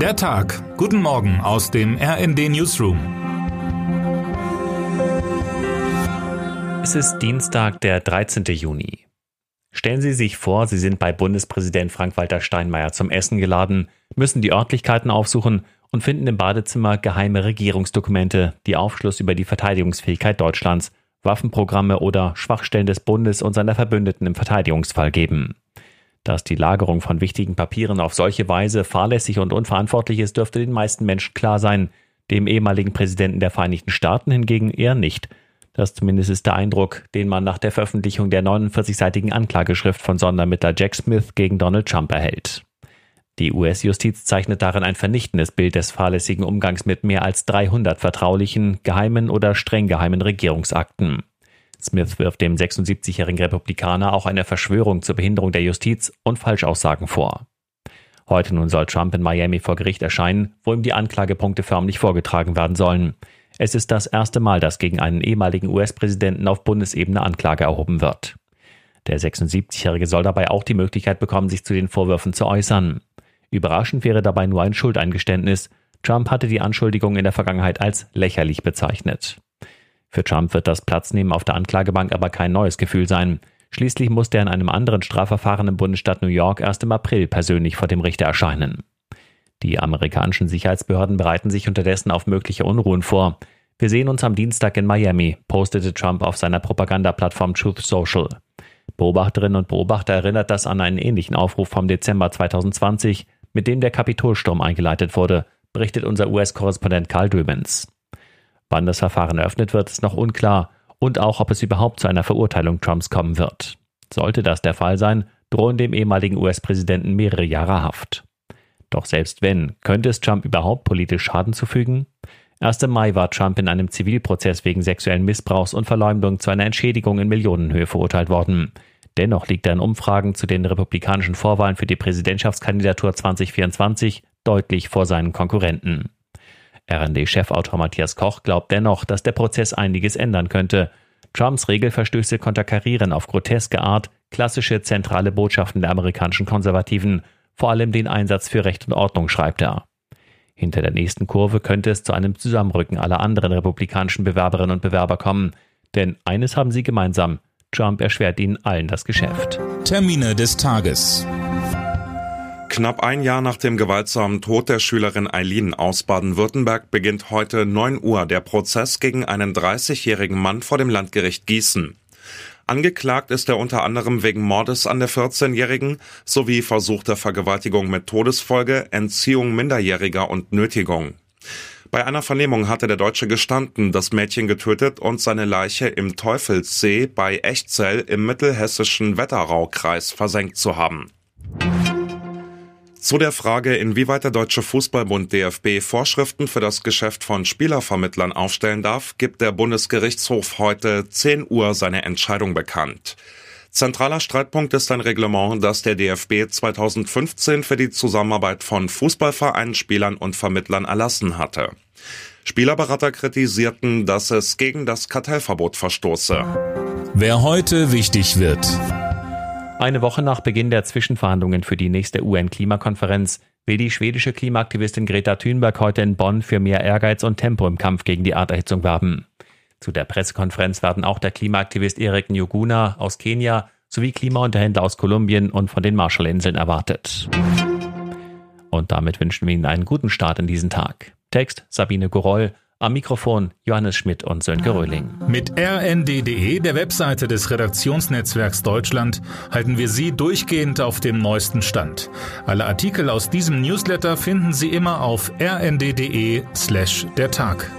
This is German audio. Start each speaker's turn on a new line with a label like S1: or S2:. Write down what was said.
S1: Der Tag. Guten Morgen aus dem RND Newsroom.
S2: Es ist Dienstag, der 13. Juni. Stellen Sie sich vor, Sie sind bei Bundespräsident Frank-Walter Steinmeier zum Essen geladen, müssen die Örtlichkeiten aufsuchen und finden im Badezimmer geheime Regierungsdokumente, die Aufschluss über die Verteidigungsfähigkeit Deutschlands, Waffenprogramme oder Schwachstellen des Bundes und seiner Verbündeten im Verteidigungsfall geben. Dass die Lagerung von wichtigen Papieren auf solche Weise fahrlässig und unverantwortlich ist, dürfte den meisten Menschen klar sein, dem ehemaligen Präsidenten der Vereinigten Staaten hingegen eher nicht. Das zumindest ist der Eindruck, den man nach der Veröffentlichung der 49-seitigen Anklageschrift von Sondermittler Jack Smith gegen Donald Trump erhält. Die US-Justiz zeichnet darin ein vernichtendes Bild des fahrlässigen Umgangs mit mehr als 300 vertraulichen, geheimen oder streng geheimen Regierungsakten. Smith wirft dem 76-jährigen Republikaner auch eine Verschwörung zur Behinderung der Justiz und Falschaussagen vor. Heute nun soll Trump in Miami vor Gericht erscheinen, wo ihm die Anklagepunkte förmlich vorgetragen werden sollen. Es ist das erste Mal, dass gegen einen ehemaligen US-Präsidenten auf Bundesebene Anklage erhoben wird. Der 76-Jährige soll dabei auch die Möglichkeit bekommen, sich zu den Vorwürfen zu äußern. Überraschend wäre dabei nur ein Schuldeingeständnis. Trump hatte die Anschuldigung in der Vergangenheit als lächerlich bezeichnet. Für Trump wird das Platznehmen auf der Anklagebank aber kein neues Gefühl sein. Schließlich musste er in einem anderen Strafverfahren im Bundesstaat New York erst im April persönlich vor dem Richter erscheinen. Die amerikanischen Sicherheitsbehörden bereiten sich unterdessen auf mögliche Unruhen vor. Wir sehen uns am Dienstag in Miami, postete Trump auf seiner Propagandaplattform Truth Social. Beobachterinnen und Beobachter erinnert das an einen ähnlichen Aufruf vom Dezember 2020, mit dem der Kapitolsturm eingeleitet wurde, berichtet unser US-Korrespondent Karl Döbens. Wann das Verfahren eröffnet wird, ist noch unklar und auch, ob es überhaupt zu einer Verurteilung Trumps kommen wird. Sollte das der Fall sein, drohen dem ehemaligen US-Präsidenten mehrere Jahre Haft. Doch selbst wenn, könnte es Trump überhaupt politisch Schaden zufügen? Erst im Mai war Trump in einem Zivilprozess wegen sexuellen Missbrauchs und Verleumdung zu einer Entschädigung in Millionenhöhe verurteilt worden. Dennoch liegt er in Umfragen zu den republikanischen Vorwahlen für die Präsidentschaftskandidatur 2024 deutlich vor seinen Konkurrenten. RD-Chefautor Matthias Koch glaubt dennoch, dass der Prozess einiges ändern könnte. Trumps Regelverstöße konterkarieren auf groteske Art klassische zentrale Botschaften der amerikanischen Konservativen, vor allem den Einsatz für Recht und Ordnung, schreibt er. Hinter der nächsten Kurve könnte es zu einem Zusammenrücken aller anderen republikanischen Bewerberinnen und Bewerber kommen. Denn eines haben sie gemeinsam. Trump erschwert ihnen allen das Geschäft.
S1: Termine des Tages.
S3: Knapp ein Jahr nach dem gewaltsamen Tod der Schülerin Eileen aus Baden-Württemberg beginnt heute 9 Uhr der Prozess gegen einen 30-jährigen Mann vor dem Landgericht Gießen. Angeklagt ist er unter anderem wegen Mordes an der 14-Jährigen sowie versuchter Vergewaltigung mit Todesfolge, Entziehung Minderjähriger und Nötigung. Bei einer Vernehmung hatte der Deutsche gestanden, das Mädchen getötet und seine Leiche im Teufelssee bei Echzell im mittelhessischen Wetteraukreis versenkt zu haben. Zu der Frage, inwieweit der Deutsche Fußballbund DFB Vorschriften für das Geschäft von Spielervermittlern aufstellen darf, gibt der Bundesgerichtshof heute 10 Uhr seine Entscheidung bekannt. Zentraler Streitpunkt ist ein Reglement, das der DFB 2015 für die Zusammenarbeit von Fußballvereinen, Spielern und Vermittlern erlassen hatte. Spielerberater kritisierten, dass es gegen das Kartellverbot verstoße.
S1: Wer heute wichtig wird.
S2: Eine Woche nach Beginn der Zwischenverhandlungen für die nächste UN-Klimakonferenz will die schwedische Klimaaktivistin Greta Thunberg heute in Bonn für mehr Ehrgeiz und Tempo im Kampf gegen die Erderhitzung werben. Zu der Pressekonferenz werden auch der Klimaaktivist Erik Njuguna aus Kenia sowie Klimaunterhändler aus Kolumbien und von den Marshallinseln erwartet. Und damit wünschen wir Ihnen einen guten Start in diesen Tag. Text Sabine Goroll, am Mikrofon Johannes Schmidt und Sönke Röhling.
S1: Mit rnd.de, der Webseite des Redaktionsnetzwerks Deutschland, halten wir Sie durchgehend auf dem neuesten Stand. Alle Artikel aus diesem Newsletter finden Sie immer auf rnd.de slash der Tag.